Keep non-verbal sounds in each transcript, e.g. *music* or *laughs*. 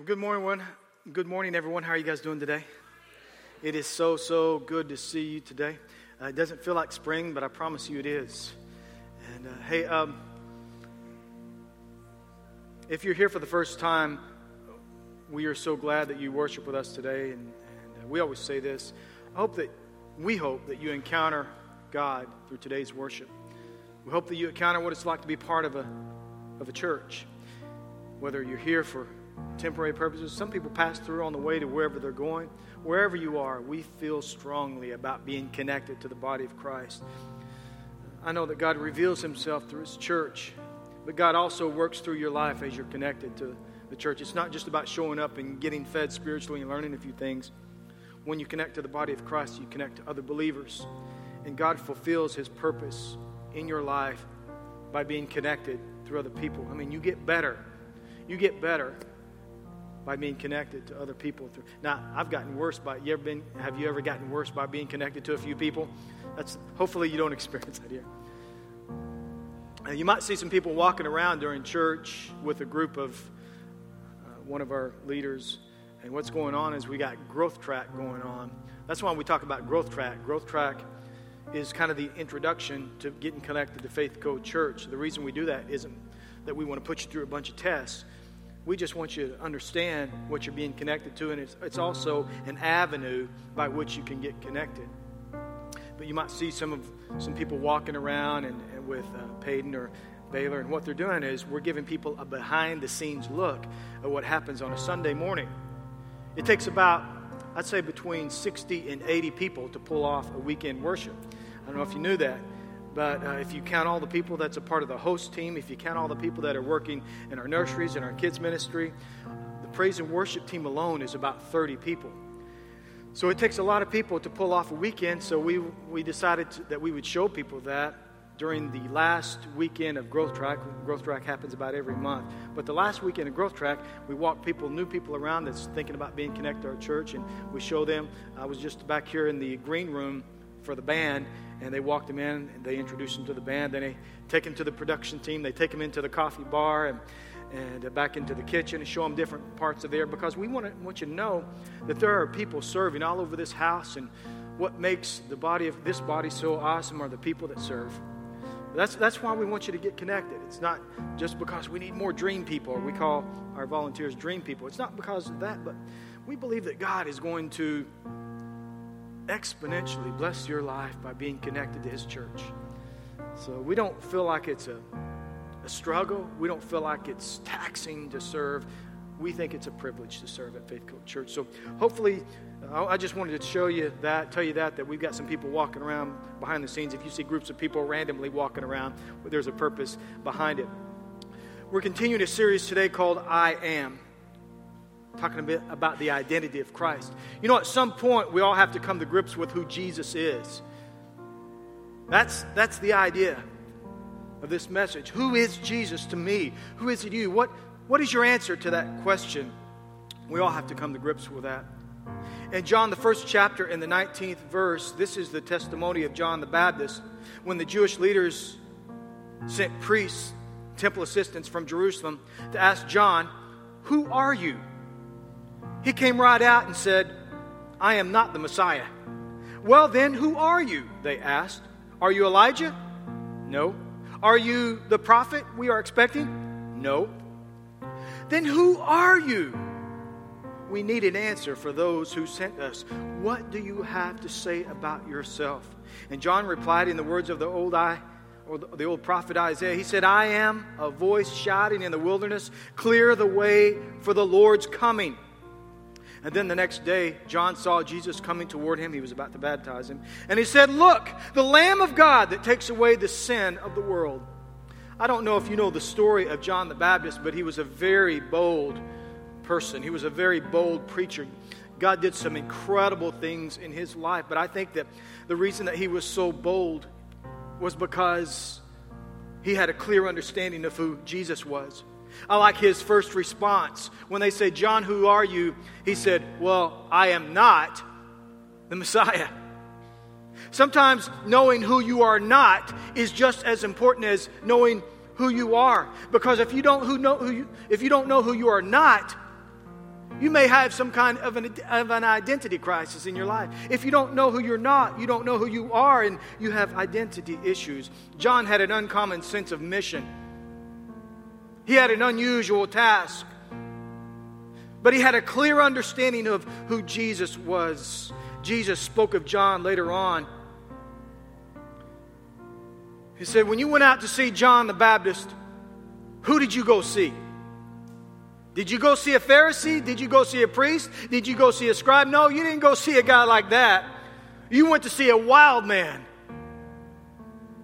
Well, good morning, one. Good morning, everyone. How are you guys doing today? It is so, so good to see you today. Uh, it doesn't feel like spring, but I promise you it is. And uh, hey, um, if you're here for the first time, we are so glad that you worship with us today. And, and uh, we always say this. I hope that we hope that you encounter God through today's worship. We hope that you encounter what it's like to be part of a of a church, whether you're here for temporary purposes. Some people pass through on the way to wherever they're going. Wherever you are, we feel strongly about being connected to the body of Christ. I know that God reveals Himself through His church, but God also works through your life as you're connected to the church. It's not just about showing up and getting fed spiritually and learning a few things. When you connect to the body of Christ, you connect to other believers. And God fulfills His purpose in your life by being connected through other people. I mean, you get better. You get better by being connected to other people. Now, I've gotten worse by. You ever been? Have you ever gotten worse by being connected to a few people? That's hopefully you don't *laughs* experience that here. You might see some people walking around during church with a group of uh, one of our leaders, and what's going on is we got growth track going on. That's why we talk about growth track. Growth track is kind of the introduction to getting connected to Faith Code Church. The reason we do that isn't that we want to put you through a bunch of tests we just want you to understand what you're being connected to, and it's, it's also an avenue by which you can get connected. But you might see some of some people walking around and, and with uh, Payton or Baylor, and what they're doing is we're giving people a behind the scenes look at what happens on a Sunday morning. It takes about, I'd say, between 60 and 80 people to pull off a weekend worship. I don't know if you knew that. But uh, if you count all the people that's a part of the host team, if you count all the people that are working in our nurseries and our kids' ministry, the praise and worship team alone is about 30 people. So it takes a lot of people to pull off a weekend. So we, we decided to, that we would show people that during the last weekend of Growth Track. Growth Track happens about every month. But the last weekend of Growth Track, we walk people, new people around that's thinking about being connected to our church, and we show them. I was just back here in the green room for the band, and they walked him in and they introduced him to the band. Then they take him to the production team. They take him into the coffee bar and, and uh, back into the kitchen and show him different parts of there because we want, to, want you to know that there are people serving all over this house. And what makes the body of this body so awesome are the people that serve. That's, that's why we want you to get connected. It's not just because we need more dream people, or we call our volunteers dream people. It's not because of that, but we believe that God is going to exponentially bless your life by being connected to His church. So we don't feel like it's a, a struggle. We don't feel like it's taxing to serve. We think it's a privilege to serve at Faith Church. So hopefully, I just wanted to show you that, tell you that, that we've got some people walking around behind the scenes. If you see groups of people randomly walking around, there's a purpose behind it. We're continuing a series today called I Am talking a bit about the identity of Christ. You know, at some point, we all have to come to grips with who Jesus is. That's, that's the idea of this message. Who is Jesus to me? Who is it to you? What, what is your answer to that question? We all have to come to grips with that. In John, the first chapter, in the 19th verse, this is the testimony of John the Baptist when the Jewish leaders sent priests, temple assistants from Jerusalem to ask John, Who are you? He came right out and said, I am not the Messiah. Well, then, who are you? They asked. Are you Elijah? No. Are you the prophet we are expecting? No. Then who are you? We need an answer for those who sent us. What do you have to say about yourself? And John replied in the words of the old I or the old prophet Isaiah. He said, I am a voice shouting in the wilderness, clear the way for the Lord's coming. And then the next day, John saw Jesus coming toward him. He was about to baptize him. And he said, Look, the Lamb of God that takes away the sin of the world. I don't know if you know the story of John the Baptist, but he was a very bold person. He was a very bold preacher. God did some incredible things in his life, but I think that the reason that he was so bold was because he had a clear understanding of who Jesus was. I like his first response. When they say, John, who are you? He said, Well, I am not the Messiah. Sometimes knowing who you are not is just as important as knowing who you are. Because if you don't, who know, who you, if you don't know who you are not, You may have some kind of an, of an identity crisis in your life. If you don't know who you're not, you don't know who you are, and you have identity issues. John had an uncommon sense of mission, he had an unusual task, but he had a clear understanding of who Jesus was. Jesus spoke of John later on. He said, When you went out to see John the Baptist, who did you go see? Did you go see a Pharisee? Did you go see a priest? Did you go see a scribe? No, you didn't go see a guy like that. You went to see a wild man.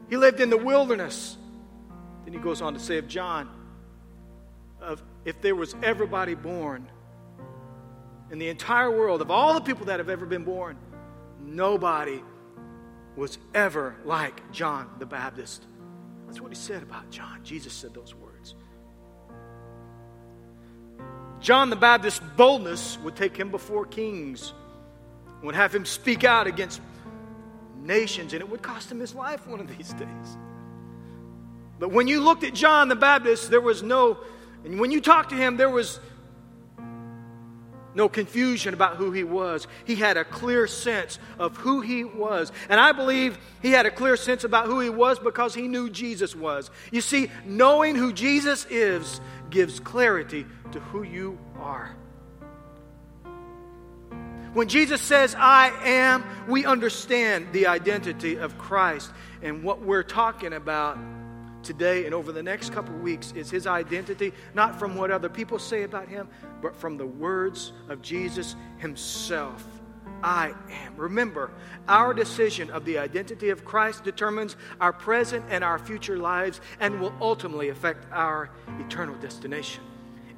He lived in the wilderness. Then he goes on to say of John, if there was everybody born in the entire world, of all the people that have ever been born, nobody was ever like John the Baptist. That's what he said about John. Jesus said those words. John the Baptist's boldness would take him before kings, would have him speak out against nations, and it would cost him his life one of these days. But when you looked at John the Baptist, there was no, and when you talked to him, there was no confusion about who he was. He had a clear sense of who he was. And I believe he had a clear sense about who he was because he knew Jesus was. You see, knowing who Jesus is gives clarity to who you are. When Jesus says, I am, we understand the identity of Christ. And what we're talking about today and over the next couple weeks is his identity, not from what other people say about him, but from the words of Jesus himself. I am. Remember, our decision of the identity of Christ determines our present and our future lives and will ultimately affect our eternal destination.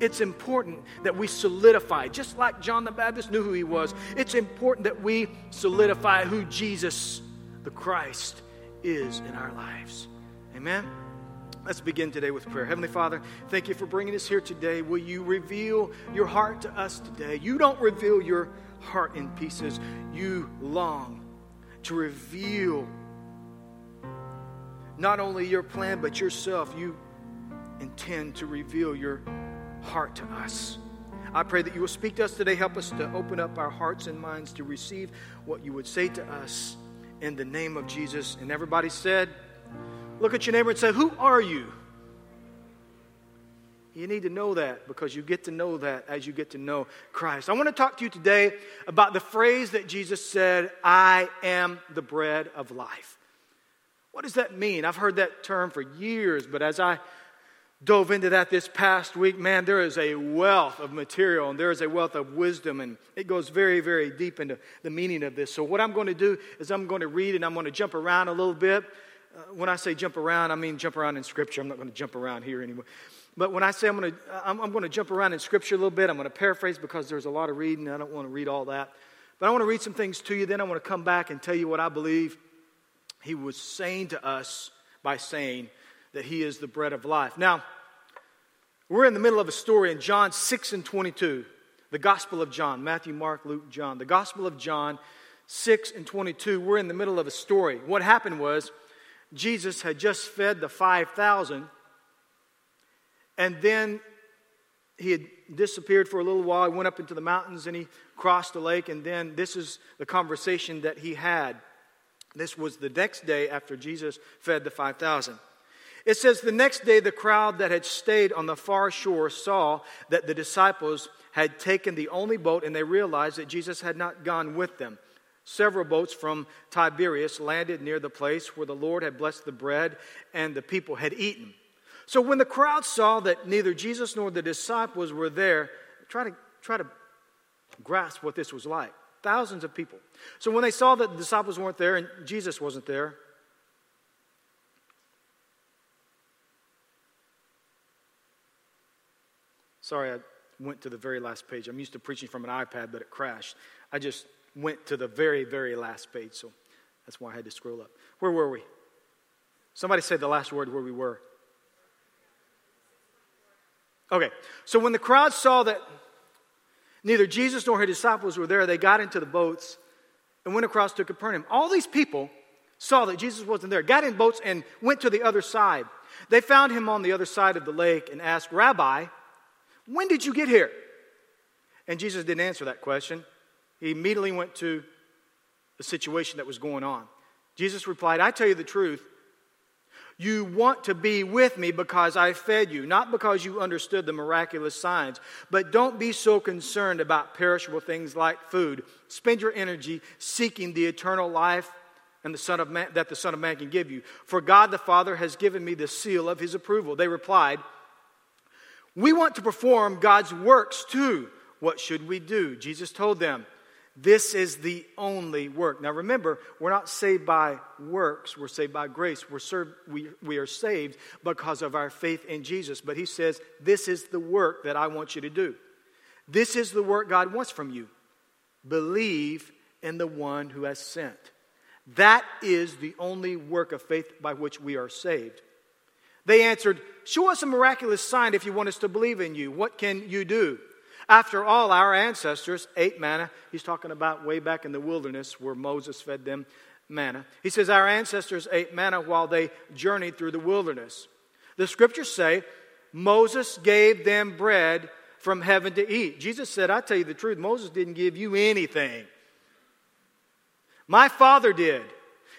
It's important that we solidify, just like John the Baptist knew who he was, it's important that we solidify who Jesus, the Christ, is in our lives. Amen? Let's begin today with prayer. Heavenly Father, thank you for bringing us here today. Will you reveal your heart to us today? You don't reveal your heart in pieces, you long to reveal not only your plan, but yourself. You intend to reveal your heart to us. I pray that you will speak to us today. Help us to open up our hearts and minds to receive what you would say to us in the name of Jesus. And everybody said, Look at your neighbor and say, Who are you? You need to know that because you get to know that as you get to know Christ. I want to talk to you today about the phrase that Jesus said, I am the bread of life. What does that mean? I've heard that term for years, but as I dove into that this past week, man, there is a wealth of material and there is a wealth of wisdom, and it goes very, very deep into the meaning of this. So, what I'm going to do is I'm going to read and I'm going to jump around a little bit. Uh, when I say jump around, I mean jump around in Scripture. I'm not going to jump around here anymore. But when I say I'm going to, I'm, I'm going to jump around in Scripture a little bit, I'm going to paraphrase because there's a lot of reading. I don't want to read all that. But I want to read some things to you. Then I want to come back and tell you what I believe he was saying to us by saying that he is the bread of life. Now, we're in the middle of a story in John 6 and 22, the Gospel of John, Matthew, Mark, Luke, John. The Gospel of John 6 and 22, we're in the middle of a story. What happened was Jesus had just fed the 5,000, and then he had disappeared for a little while. He went up into the mountains and he crossed the lake, and then this is the conversation that he had. This was the next day after Jesus fed the 5,000. It says, The next day, the crowd that had stayed on the far shore saw that the disciples had taken the only boat, and they realized that Jesus had not gone with them. Several boats from Tiberias landed near the place where the Lord had blessed the bread and the people had eaten. So when the crowd saw that neither Jesus nor the disciples were there, try to, try to grasp what this was like. Thousands of people. So when they saw that the disciples weren't there and Jesus wasn't there, Sorry, I went to the very last page. I'm used to preaching from an iPad, but it crashed. I just went to the very, very last page, so that's why I had to scroll up. Where were we? Somebody said the last word where we were. Okay, so when the crowd saw that neither Jesus nor his disciples were there, they got into the boats and went across to Capernaum. All these people saw that Jesus wasn't there, got in boats and went to the other side. They found him on the other side of the lake and asked, Rabbi, when did you get here? And Jesus didn't answer that question. He immediately went to the situation that was going on. Jesus replied, I tell you the truth. You want to be with me because I fed you, not because you understood the miraculous signs. But don't be so concerned about perishable things like food. Spend your energy seeking the eternal life and the Son of Man, that the Son of Man can give you. For God the Father has given me the seal of his approval. They replied, We want to perform God's works too. What should we do? Jesus told them, this is the only work. Now remember, we're not saved by works, we're saved by grace. We're served, we, we are saved because of our faith in Jesus. But he says, This is the work that I want you to do. This is the work God wants from you. Believe in the one who has sent. That is the only work of faith by which we are saved. They answered, Show us a miraculous sign if you want us to believe in you. What can you do? After all, our ancestors ate manna. He's talking about way back in the wilderness where Moses fed them manna. He says, Our ancestors ate manna while they journeyed through the wilderness. The scriptures say Moses gave them bread from heaven to eat. Jesus said, I tell you the truth, Moses didn't give you anything. My Father did.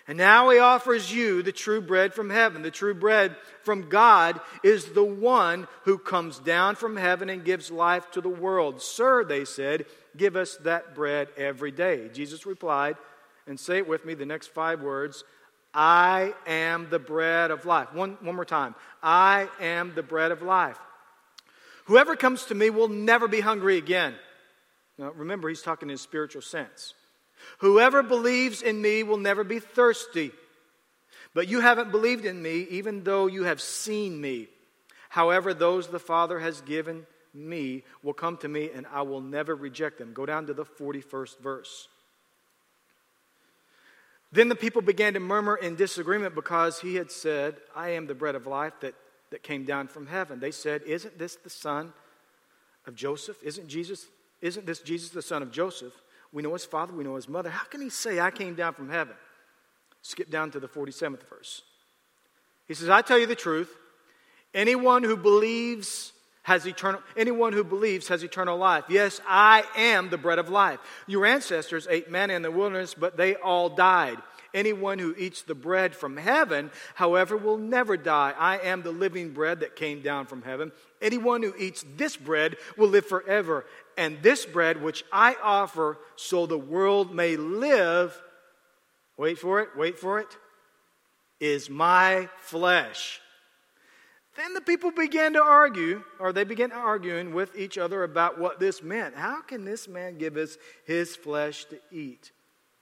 And now he offers you the true bread from heaven. The true bread from God is the one who comes down from heaven and gives life to the world. Sir, they said, give us that bread every day. Jesus replied, and say it with me the next five words I am the bread of life. One, one more time. I am the bread of life. Whoever comes to me will never be hungry again. Now, remember, he's talking in spiritual sense. Whoever believes in me will never be thirsty. But you haven't believed in me, even though you have seen me. However, those the Father has given me will come to me, and I will never reject them. Go down to the 41st verse. Then the people began to murmur in disagreement because he had said, I am the bread of life that, that came down from heaven. They said, Isn't this the son of Joseph? Isn't Jesus, isn't this Jesus the son of Joseph? We know his father, we know his mother. How can he say, I came down from heaven? Skip down to the 47th verse. He says, I tell you the truth. Anyone who believes has eternal anyone who believes has eternal life. Yes, I am the bread of life. Your ancestors ate manna in the wilderness, but they all died. Anyone who eats the bread from heaven, however, will never die. I am the living bread that came down from heaven. Anyone who eats this bread will live forever. And this bread, which I offer so the world may live, wait for it, wait for it, is my flesh. Then the people began to argue, or they began arguing with each other about what this meant. How can this man give us his flesh to eat?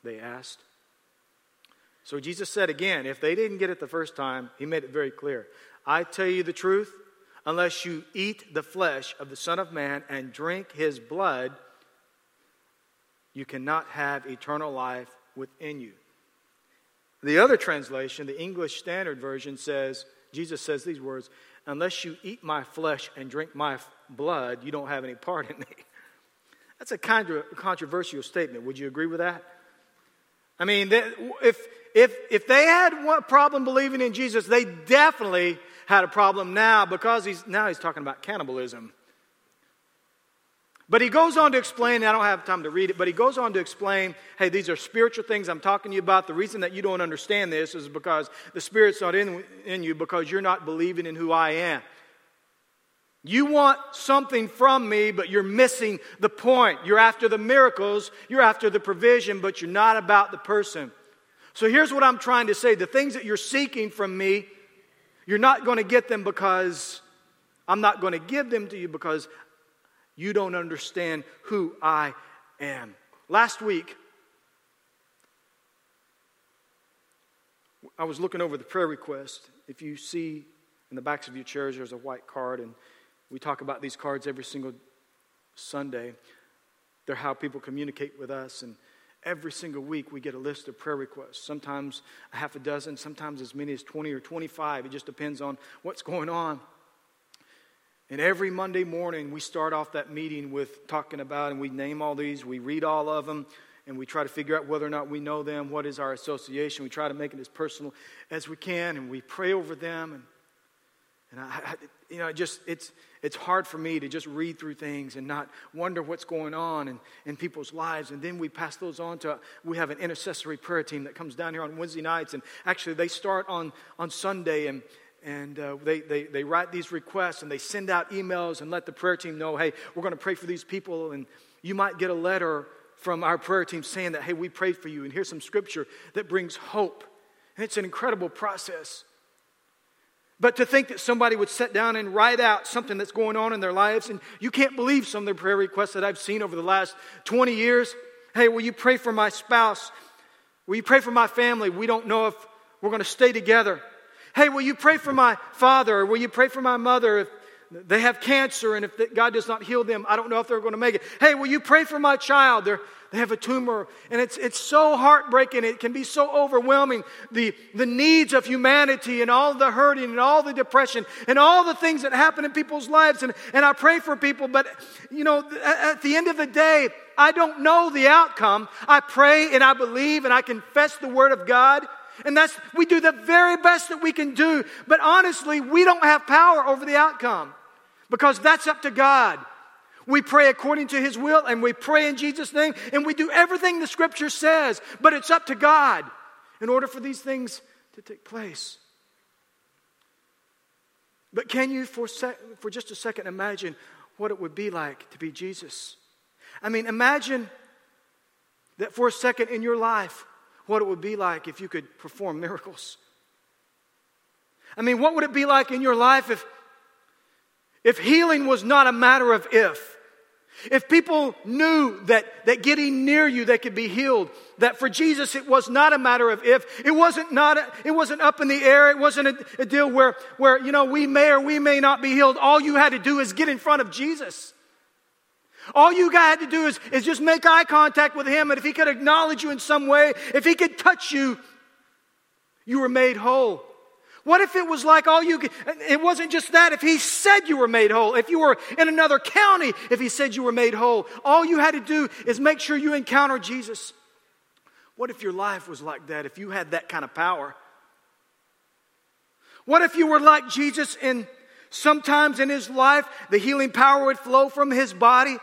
They asked. So Jesus said again, if they didn't get it the first time, he made it very clear. I tell you the truth, unless you eat the flesh of the Son of Man and drink his blood, you cannot have eternal life within you. The other translation, the English Standard Version, says, Jesus says these words, unless you eat my flesh and drink my blood, you don't have any part in me. That's a kind of controversial statement. Would you agree with that? I mean, if, if, if they had one problem believing in Jesus, they definitely had a problem now because he's, now he's talking about cannibalism. But he goes on to explain, I don't have time to read it, but he goes on to explain hey, these are spiritual things I'm talking to you about. The reason that you don't understand this is because the Spirit's not in, in you because you're not believing in who I am. You want something from me, but you're missing the point. You're after the miracles, you're after the provision, but you're not about the person. So here's what I'm trying to say the things that you're seeking from me, you're not going to get them because I'm not going to give them to you because you don't understand who I am. Last week, I was looking over the prayer request. If you see in the backs of your chairs, there's a white card, and we talk about these cards every single Sunday. They're how people communicate with us. And every single week we get a list of prayer requests. Sometimes a half a dozen, sometimes as many as 20 or 25. It just depends on what's going on. And every Monday morning we start off that meeting with talking about, and we name all these, we read all of them, and we try to figure out whether or not we know them, what is our association. We try to make it as personal as we can, and we pray over them. And And I, I, you know, just it's it's hard for me to just read through things and not wonder what's going on in, in people's lives. And then we pass those on to we have an intercessory prayer team that comes down here on Wednesday nights, and actually they start on on Sunday and. And uh, they, they, they write these requests and they send out emails and let the prayer team know, hey, we're going to pray for these people. And you might get a letter from our prayer team saying that, hey, we prayed for you. And here's some scripture that brings hope. And it's an incredible process. But to think that somebody would sit down and write out something that's going on in their lives, and you can't believe some of the prayer requests that I've seen over the last 20 years. Hey, will you pray for my spouse? Will you pray for my family? We don't know if we're going to stay together. Hey, will you pray for my father? Or will you pray for my mother if they have cancer and if God does not heal them, I don't know if they're going to make it. Hey, will you pray for my child? They're, they have a tumor. And it's, it's so heartbreaking. It can be so overwhelming. The, the needs of humanity and all the hurting and all the depression and all the things that happen in people's lives. And, and I pray for people, but, you know, at the end of the day, I don't know the outcome. I pray and I believe and I confess the Word of God. And that's, we do the very best that we can do. But honestly, we don't have power over the outcome because that's up to God. We pray according to His will and we pray in Jesus' name and we do everything the Scripture says, but it's up to God in order for these things to take place. But can you, for, for just a second, imagine what it would be like to be Jesus? I mean, imagine that for a second in your life, what it would be like if you could perform miracles. I mean, what would it be like in your life if, if healing was not a matter of if? If people knew that, that getting near you, they could be healed, that for Jesus it was not a matter of if, it wasn't, not a, it wasn't up in the air, it wasn't a, a deal where, where, you know, we may or we may not be healed. All you had to do is get in front of Jesus. All you had to do is, is just make eye contact with him, and if he could acknowledge you in some way, if he could touch you, you were made whole. What if it was like all you, it wasn't just that. If he said you were made whole, if you were in another county, if he said you were made whole, all you had to do is make sure you encounter Jesus. What if your life was like that, if you had that kind of power? What if you were like Jesus and sometimes in his life the healing power would flow from his body?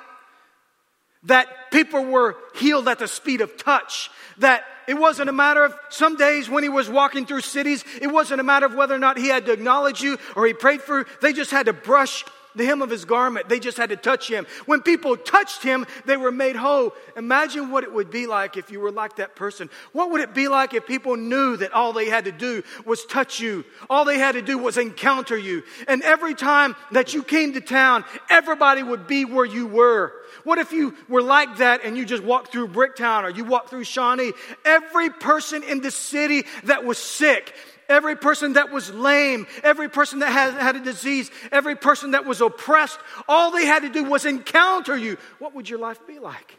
That people were healed at the speed of touch. That it wasn't a matter of some days when he was walking through cities, it wasn't a matter of whether or not he had to acknowledge you or he prayed for you. They just had to brush the hem of his garment. They just had to touch him. When people touched him, they were made whole. Imagine what it would be like if you were like that person. What would it be like if people knew that all they had to do was touch you? All they had to do was encounter you. And every time that you came to town, everybody would be where you were. What if you were like that and you just walked through Bricktown or you walked through Shawnee? Every person in the city that was sick, every person that was lame, every person that had, had a disease, every person that was oppressed, all they had to do was encounter you. What would your life be like?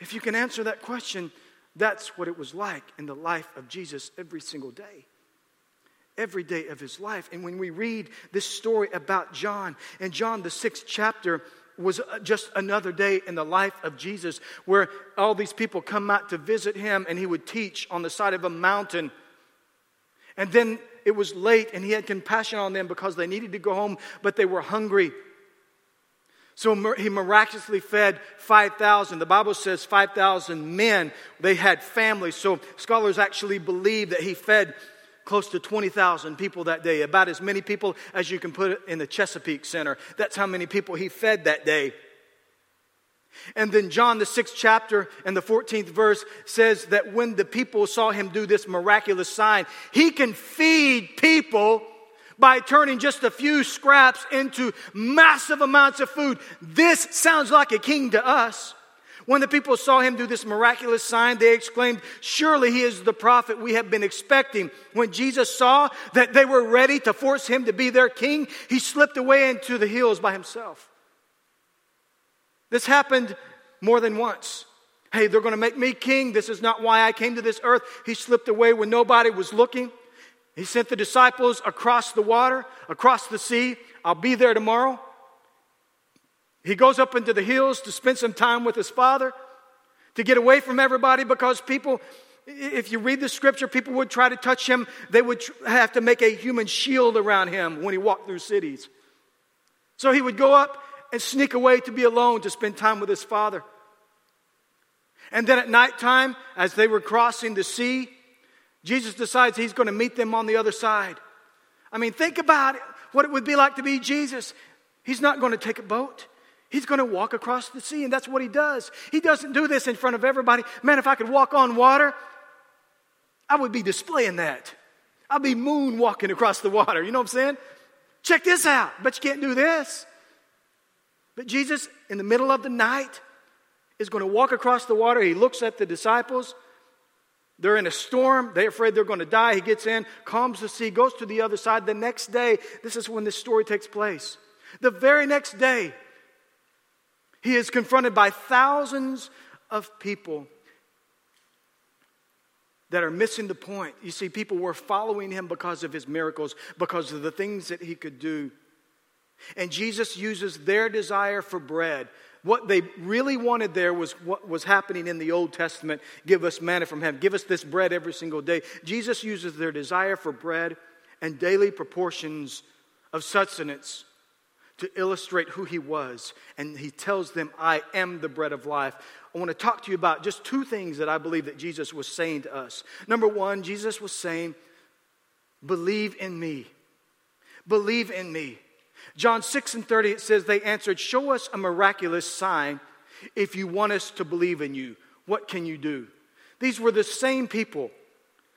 If you can answer that question, that's what it was like in the life of Jesus every single day. Every day of his life. And when we read this story about John, and John, the sixth chapter, was uh, just another day in the life of Jesus where all these people come out to visit him and he would teach on the side of a mountain. And then it was late and he had compassion on them because they needed to go home, but they were hungry. So he miraculously fed 5,000. The Bible says 5,000 men. They had families. So scholars actually believe that he fed close to 20,000 people that day, about as many people as you can put in the Chesapeake Center. That's how many people he fed that day. And then John, the sixth chapter and the 14th verse says that when the people saw him do this miraculous sign, he can feed people by turning just a few scraps into massive amounts of food. This sounds like a king to us. When the people saw him do this miraculous sign, they exclaimed, Surely he is the prophet we have been expecting. When Jesus saw that they were ready to force him to be their king, he slipped away into the hills by himself. This happened more than once. Hey, they're going to make me king. This is not why I came to this earth. He slipped away when nobody was looking. He sent the disciples across the water, across the sea. I'll be there tomorrow. He goes up into the hills to spend some time with his father, to get away from everybody because people If you read the scripture, people would try to touch him. They would have to make a human shield around him when he walked through cities. So he would go up and sneak away to be alone to spend time with his father. And then at nighttime, as they were crossing the sea, Jesus decides he's going to meet them on the other side. I mean, think about it, what it would be like to be Jesus. He's not going to take a boat. He's going to walk across the sea, and that's what he does. He doesn't do this in front of everybody. Man, if I could walk on water, I would be displaying that. I'd be moonwalking across the water. You know what I'm saying? Check this out. But you can't do this. But Jesus, in the middle of the night, is going to walk across the water. He looks at the disciples. They're in a storm. They're afraid they're going to die. He gets in, calms the sea, goes to the other side. The next day, this is when this story takes place. The very next day, he is confronted by thousands of people that are missing the point. You see, people were following him because of his miracles, because of the things that he could do. And Jesus uses their desire for bread. What they really wanted there was what was happening in the Old Testament give us manna from heaven, give us this bread every single day. Jesus uses their desire for bread and daily proportions of sustenance to illustrate who he was. And he tells them, I am the bread of life. I want to talk to you about just two things that I believe that Jesus was saying to us. Number one, Jesus was saying, Believe in me. Believe in me. John 6 and 30, it says, They answered, Show us a miraculous sign if you want us to believe in you. What can you do? These were the same people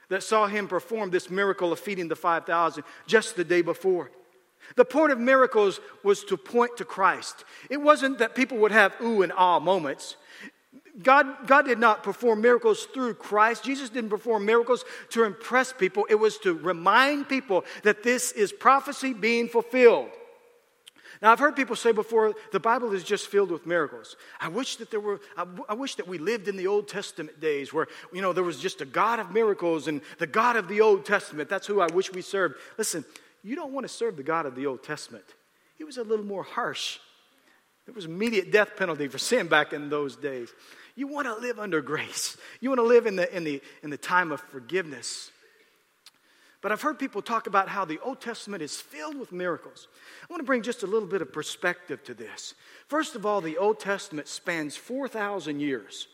that saw him perform this miracle of feeding the 5,000 just the day before. The point of miracles was to point to Christ. It wasn't that people would have ooh and ah moments. God, God did not perform miracles through Christ. Jesus didn't perform miracles to impress people. It was to remind people that this is prophecy being fulfilled. Now, I've heard people say before, the Bible is just filled with miracles. I wish that there were, I, I wish that we lived in the Old Testament days where, you know, there was just a God of miracles and the God of the Old Testament. That's who I wish we served. Listen, you don't want to serve the God of the Old Testament. He was a little more harsh. There was immediate death penalty for sin back in those days. You want to live under grace. You want to live in the, in the, in the time of forgiveness. But I've heard people talk about how the Old Testament is filled with miracles. I want to bring just a little bit of perspective to this. First of all, the Old Testament spans 4,000 years.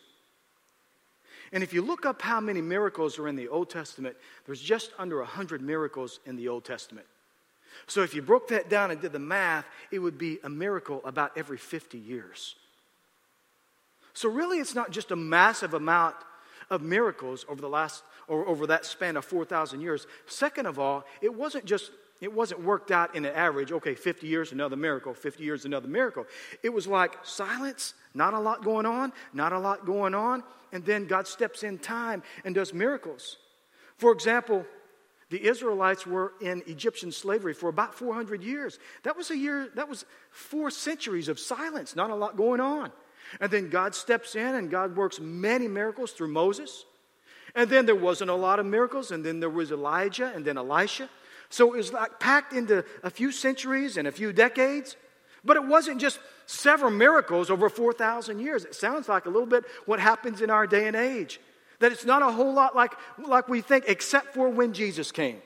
And if you look up how many miracles are in the Old Testament, there's just under 100 miracles in the Old Testament. So if you broke that down and did the math, it would be a miracle about every 50 years. So really, it's not just a massive amount of miracles over the last or over that span of 4,000 years. Second of all, it wasn't just it wasn't worked out in an average, okay, 50 years, another miracle, 50 years, another miracle. It was like silence, not a lot going on, not a lot going on, and then God steps in time and does miracles. For example, the Israelites were in Egyptian slavery for about 400 years. That was a year, that was four centuries of silence, not a lot going on. And then God steps in and God works many miracles through Moses. And then there wasn't a lot of miracles, and then there was Elijah and then Elisha. So it was like packed into a few centuries and a few decades. But it wasn't just several miracles over 4,000 years. It sounds like a little bit what happens in our day and age. That it's not a whole lot like, like we think, except for when Jesus came.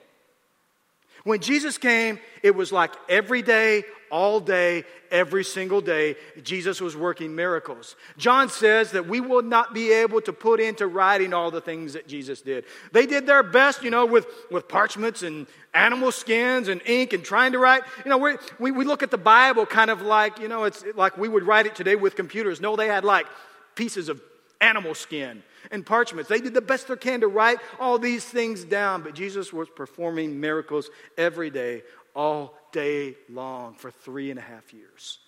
When Jesus came, it was like every day, all day, every single day, Jesus was working miracles. John says that we will not be able to put into writing all the things that Jesus did. They did their best, you know, with, with parchments and animal skins and ink and trying to write. You know, we we, look at the Bible kind of like, you know, it's like we would write it today with computers. No, they had like pieces of animal skin and parchments. They did the best they can to write all these things down, but Jesus was performing miracles every day, all day long, for three and a half years.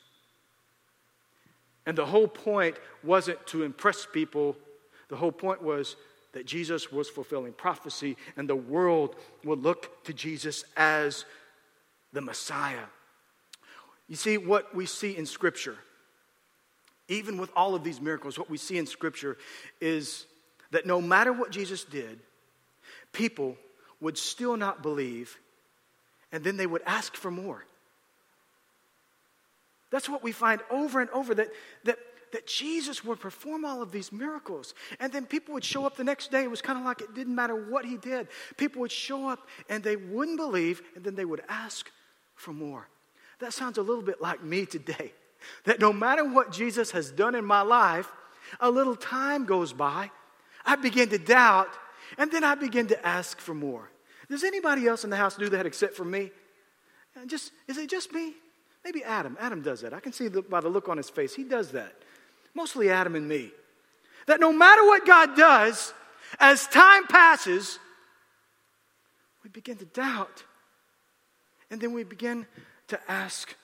And the whole point wasn't to impress people, the whole point was that Jesus was fulfilling prophecy and the world would look to Jesus as the Messiah. You see, what we see in Scripture even with all of these miracles, what we see in Scripture is that no matter what Jesus did, people would still not believe, and then they would ask for more. That's what we find over and over that, that, that Jesus would perform all of these miracles. And then people would show up the next day. It was kind of like it didn't matter what he did. People would show up and they wouldn't believe, and then they would ask for more. That sounds a little bit like me today. That no matter what Jesus has done in my life, a little time goes by, I begin to doubt, and then I begin to ask for more. Does anybody else in the house do that except for me? And just is it just me? Maybe Adam. Adam does that. I can see the, by the look on his face. He does that. Mostly Adam and me. That no matter what God does, as time passes, we begin to doubt. And then we begin to ask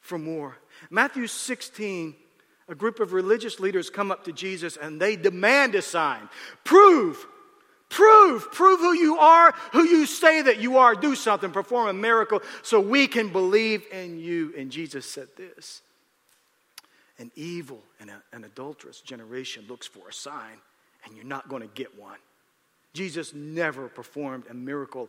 for more. Matthew 16, a group of religious leaders come up to Jesus and they demand a sign. Prove, prove, prove who you are, who you say that you are. Do something, perform a miracle so we can believe in you. And Jesus said this An evil and a, an adulterous generation looks for a sign, and you're not going to get one. Jesus never performed a miracle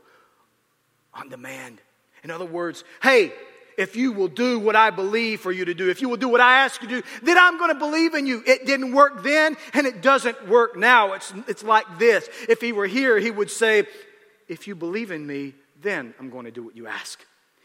on demand. In other words, hey, if you will do what I believe for you to do, if you will do what I ask you to do, then I'm going to believe in you. It didn't work then, and it doesn't work now. It's, it's like this. If he were here, he would say, If you believe in me, then I'm going to do what you ask.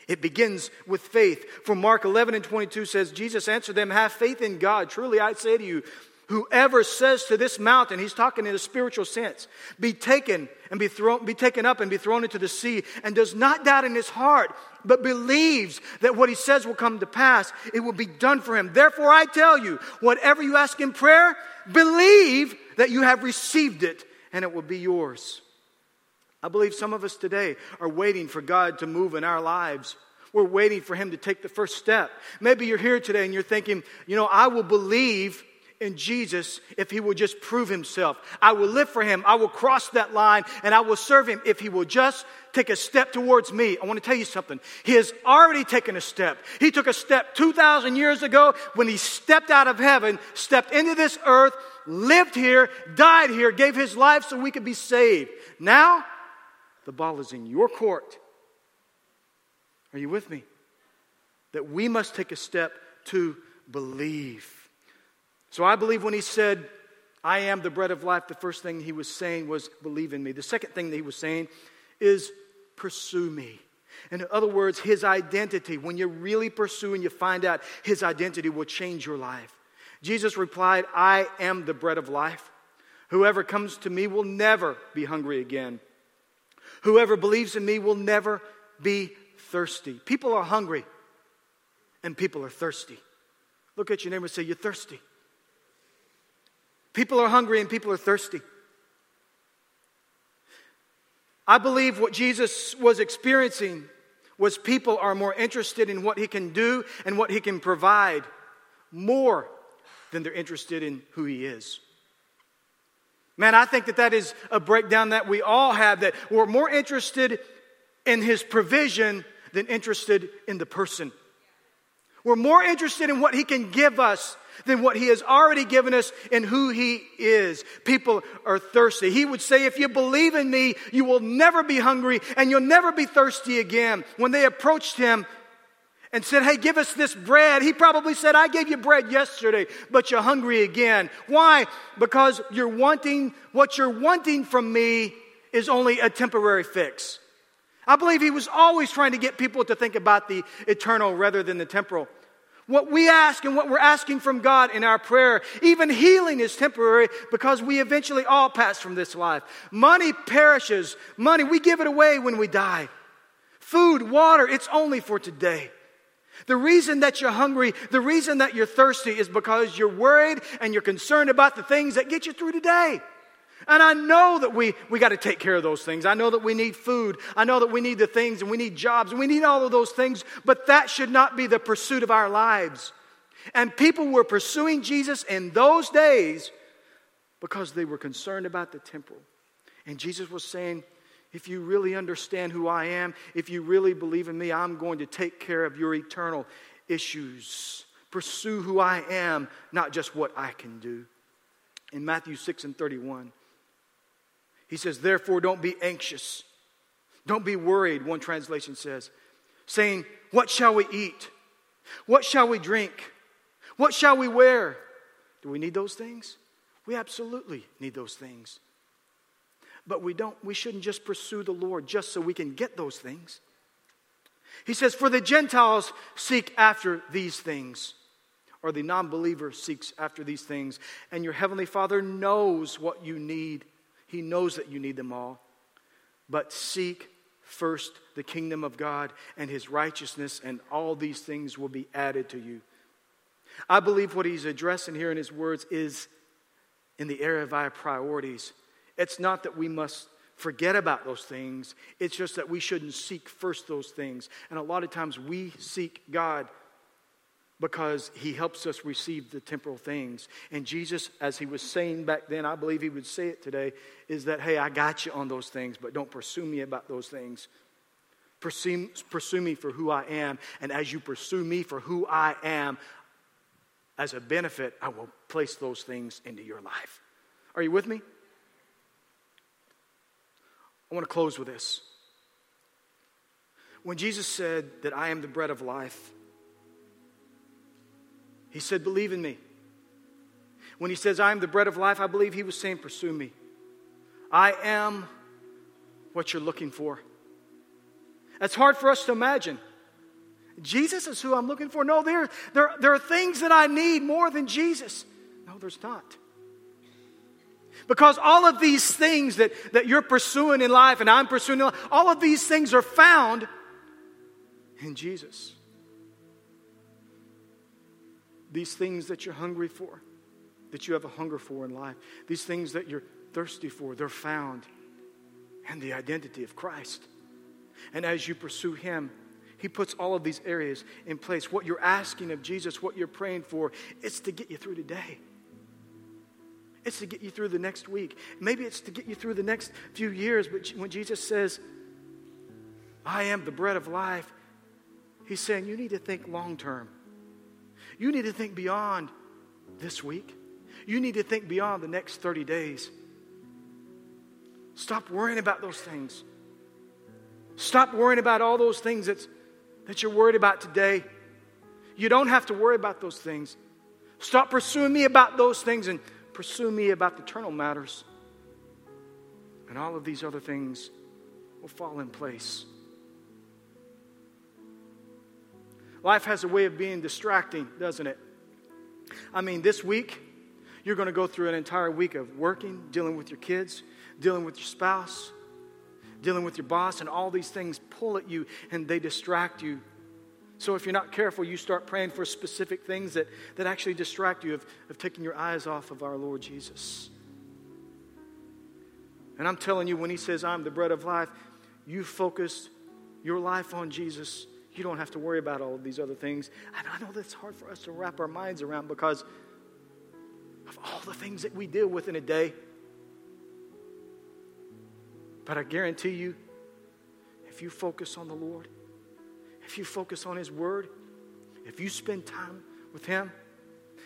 It begins with faith. For Mark 11 and 22 says, Jesus answered them, Have faith in God. Truly, I say to you, Whoever says to this mountain, he's talking in a spiritual sense, be taken and be thrown, be taken up and be thrown into the sea, and does not doubt in his heart, but believes that what he says will come to pass, it will be done for him. Therefore, I tell you, whatever you ask in prayer, believe that you have received it, and it will be yours. I believe some of us today are waiting for God to move in our lives. We're waiting for him to take the first step. Maybe you're here today and you're thinking, you know, I will believe in Jesus if he will just prove himself. I will live for him. I will cross that line and I will serve him if he will just take a step towards me. I want to tell you something. He has already taken a step. He took a step 2,000 years ago when he stepped out of heaven, stepped into this earth, lived here, died here, gave his life so we could be saved. Now, the ball is in your court. Are you with me? That we must take a step to believe. So I believe when he said, I am the bread of life, the first thing he was saying was, believe in me. The second thing that he was saying is, pursue me. In other words, his identity. When you really pursue and you find out his identity will change your life. Jesus replied, I am the bread of life. Whoever comes to me will never be hungry again. Whoever believes in me will never be thirsty. People are hungry and people are thirsty. Look at your neighbor and say, You're thirsty. People are hungry and people are thirsty. I believe what Jesus was experiencing was people are more interested in what he can do and what he can provide more than they're interested in who he is. Man, I think that that is a breakdown that we all have that we're more interested in his provision than interested in the person. We're more interested in what he can give us than what he has already given us in who he is. People are thirsty. He would say, if you believe in me, you will never be hungry and you'll never be thirsty again. When they approached him, and said, Hey, give us this bread. He probably said, I gave you bread yesterday, but you're hungry again. Why? Because you're wanting, what you're wanting from me is only a temporary fix. I believe he was always trying to get people to think about the eternal rather than the temporal. What we ask and what we're asking from God in our prayer, even healing is temporary because we eventually all pass from this life. Money perishes. Money, we give it away when we die. Food, water, it's only for today. The reason that you're hungry, the reason that you're thirsty is because you're worried and you're concerned about the things that get you through today. And I know that we, we got to take care of those things. I know that we need food. I know that we need the things and we need jobs and we need all of those things, but that should not be the pursuit of our lives. And people were pursuing Jesus in those days because they were concerned about the temporal. And Jesus was saying, if you really understand who I am, if you really believe in me, I'm going to take care of your eternal issues. Pursue who I am, not just what I can do. In Matthew 6 and 31, he says, Therefore, don't be anxious. Don't be worried, one translation says, saying, What shall we eat? What shall we drink? What shall we wear? Do we need those things? We absolutely need those things. But we don't we shouldn't just pursue the Lord just so we can get those things. He says, For the Gentiles seek after these things, or the non believer seeks after these things, and your heavenly Father knows what you need. He knows that you need them all. But seek first the kingdom of God and his righteousness, and all these things will be added to you. I believe what he's addressing here in his words is in the area of our priorities. It's not that we must forget about those things, it's just that we shouldn't seek first those things. And a lot of times we seek God because he helps us receive the temporal things. And Jesus, as he was saying back then, I believe he would say it today, is that, hey, I got you on those things, but don't pursue me about those things. Pursue, pursue me for who I am. And as you pursue me for who I am, as a benefit, I will place those things into your life. Are you with me? I want to close with this. When Jesus said that I am the bread of life, he said, Believe in me. When he says, I am the bread of life, I believe he was saying, Pursue me. I am what you're looking for. That's hard for us to imagine. Jesus is who I'm looking for. No, there, there, there are things that I need more than Jesus. No, there's not. Because all of these things that, that you're pursuing in life and I'm pursuing in life, all of these things are found in Jesus these things that you're hungry for, that you have a hunger for in life, these things that you're thirsty for, they're found in the identity of Christ. And as you pursue Him, He puts all of these areas in place. What you're asking of Jesus, what you're praying for, it's to get you through today. It's to get you through the next week. Maybe it's to get you through the next few years. But when Jesus says, I am the bread of life, He's saying you need to think long term. You need to think beyond this week. You need to think beyond the next 30 days. Stop worrying about those things. Stop worrying about all those things that's, that you're worried about today. You don't have to worry about those things. Stop pursuing me about those things and pursue me about the eternal matters. And all of these other things will fall in place. Life has a way of being distracting, doesn't it? I mean, this week, you're going to go through an entire week of working, dealing with your kids, dealing with your spouse, dealing with your boss, and all these things pull at you and they distract you. So if you're not careful, you start praying for specific things that, that actually distract you of, of taking your eyes off of our Lord Jesus. And I'm telling you, when he says, I'm the bread of life, you focus your life on Jesus you don't have to worry about all of these other things. And I know that's hard for us to wrap our minds around because of all the things that we deal with in a day. But I guarantee you, if you focus on the Lord, if you focus on His Word, if you spend time with Him,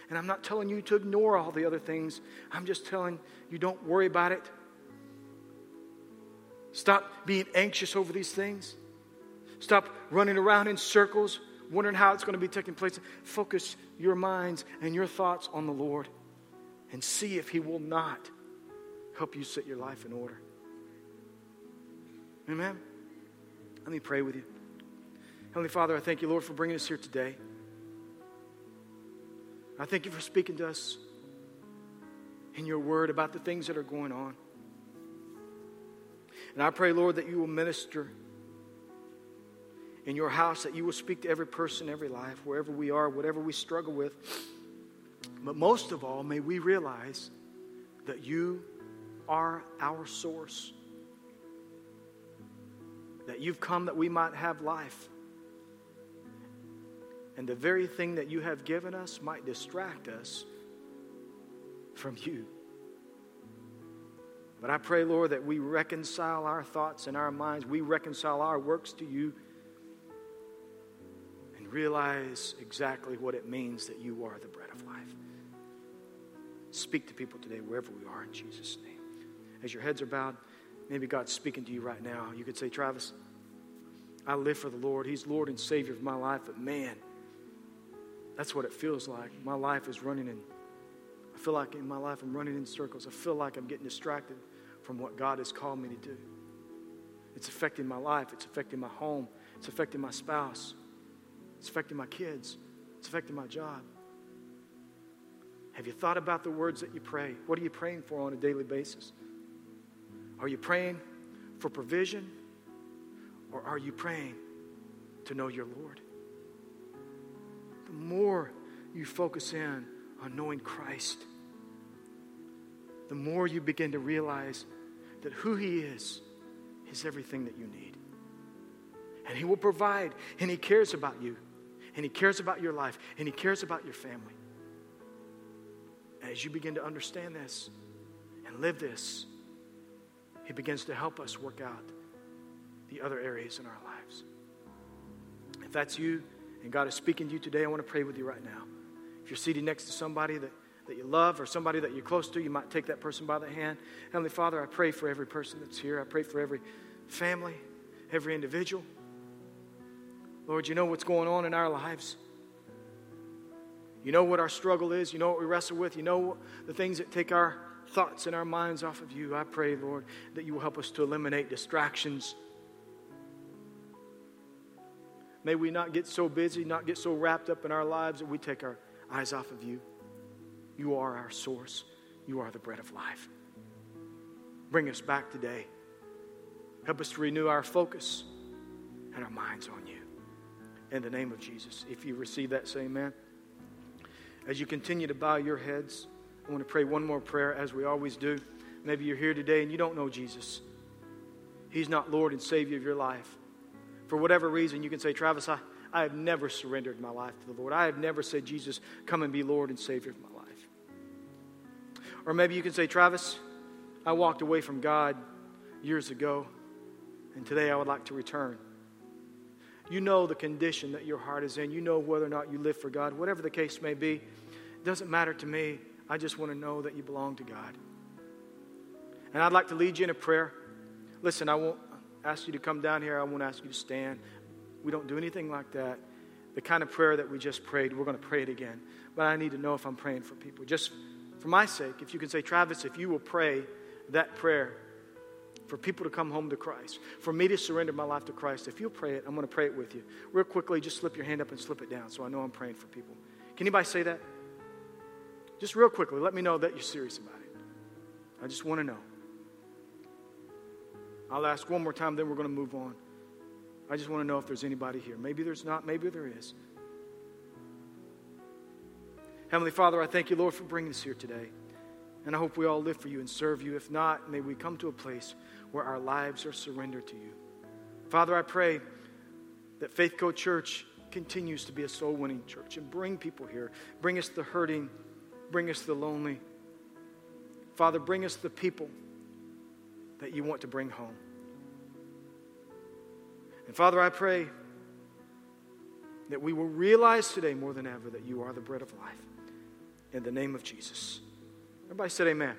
and I'm not telling you to ignore all the other things, I'm just telling you don't worry about it. Stop being anxious over these things. Stop running around in circles, wondering how it's going to be taking place. Focus your minds and your thoughts on the Lord and see if He will not help you set your life in order. Amen? Let me pray with you. Heavenly Father, I thank you, Lord, for bringing us here today. I thank you for speaking to us in your word about the things that are going on. And I pray, Lord, that you will minister in your house, that you will speak to every person, every life, wherever we are, whatever we struggle with. But most of all, may we realize that you are our source. That you've come that we might have life. And the very thing that you have given us might distract us from you. But I pray, Lord, that we reconcile our thoughts and our minds, we reconcile our works to you realize exactly what it means that you are the bread of life. Speak to people today, wherever we are, in Jesus' name. As your heads are bowed, maybe God's speaking to you right now. You could say, Travis, I live for the Lord. He's Lord and Savior of my life, but man, That's what it feels like. My life is running in, I feel like in my life I'm running in circles. I feel like I'm getting distracted from what God has called me to do. It's affecting my life, it's affecting my home, it's affecting my spouse, it's affecting my kids, it's affecting my job. Have you thought about the words that you pray? What are you praying for on a daily basis? Are you praying for provision or are you praying to know your Lord? The more you focus in on knowing Christ, the more you begin to realize that who He is is everything that you need. And He will provide, and He cares about you, and He cares about your life, and He cares about your family. As you begin to understand this and live this, He begins to help us work out the other areas in our lives. If that's you and God is speaking to you today, I want to pray with you right now. If you're seated next to somebody that, that you love or somebody that you're close to, you might take that person by the hand. Heavenly Father, I pray for every person that's here. I pray for every family, every individual. Lord, you know what's going on in our lives. You know what our struggle is. You know what we wrestle with. You know the things that take our thoughts and our minds off of you. I pray, Lord, that you will help us to eliminate distractions. May we not get so busy, not get so wrapped up in our lives that we take our eyes off of you. You are our source. You are the bread of life. Bring us back today. Help us to renew our focus and our minds on you. In the name of Jesus. If you receive that, say amen. As you continue to bow your heads, I want to pray one more prayer as we always do. Maybe you're here today and you don't know Jesus. He's not Lord and Savior of your life. For whatever reason, you can say, Travis, I, I have never surrendered my life to the Lord. I have never said, Jesus, come and be Lord and Savior of my life. Or maybe you can say, Travis, I walked away from God years ago, and today I would like to return. You know the condition that your heart is in. You know whether or not you live for God. Whatever the case may be, it doesn't matter to me. I just want to know that you belong to God. And I'd like to lead you in a prayer. Listen, I won't ask you to come down here. I won't ask you to stand. We don't do anything like that. The kind of prayer that we just prayed, we're going to pray it again. But I need to know if I'm praying for people. Just for my sake, if you can say, Travis, if you will pray that prayer for people to come home to Christ, for me to surrender my life to Christ, if you'll pray it, I'm going to pray it with you. Real quickly, just slip your hand up and slip it down so I know I'm praying for people. Can anybody say that? Just real quickly, let me know that you're serious about it. I just want to know. I'll ask one more time, then we're going to move on. I just want to know if there's anybody here. Maybe there's not, maybe there is. Heavenly Father, I thank you, Lord, for bringing us here today. And I hope we all live for you and serve you. If not, may we come to a place where our lives are surrendered to you. Father, I pray that Faith Co Church continues to be a soul winning church and bring people here. Bring us the hurting, bring us the lonely. Father, bring us the people that you want to bring home. And Father, I pray that we will realize today more than ever that you are the bread of life. In the name of Jesus. Everybody said amen.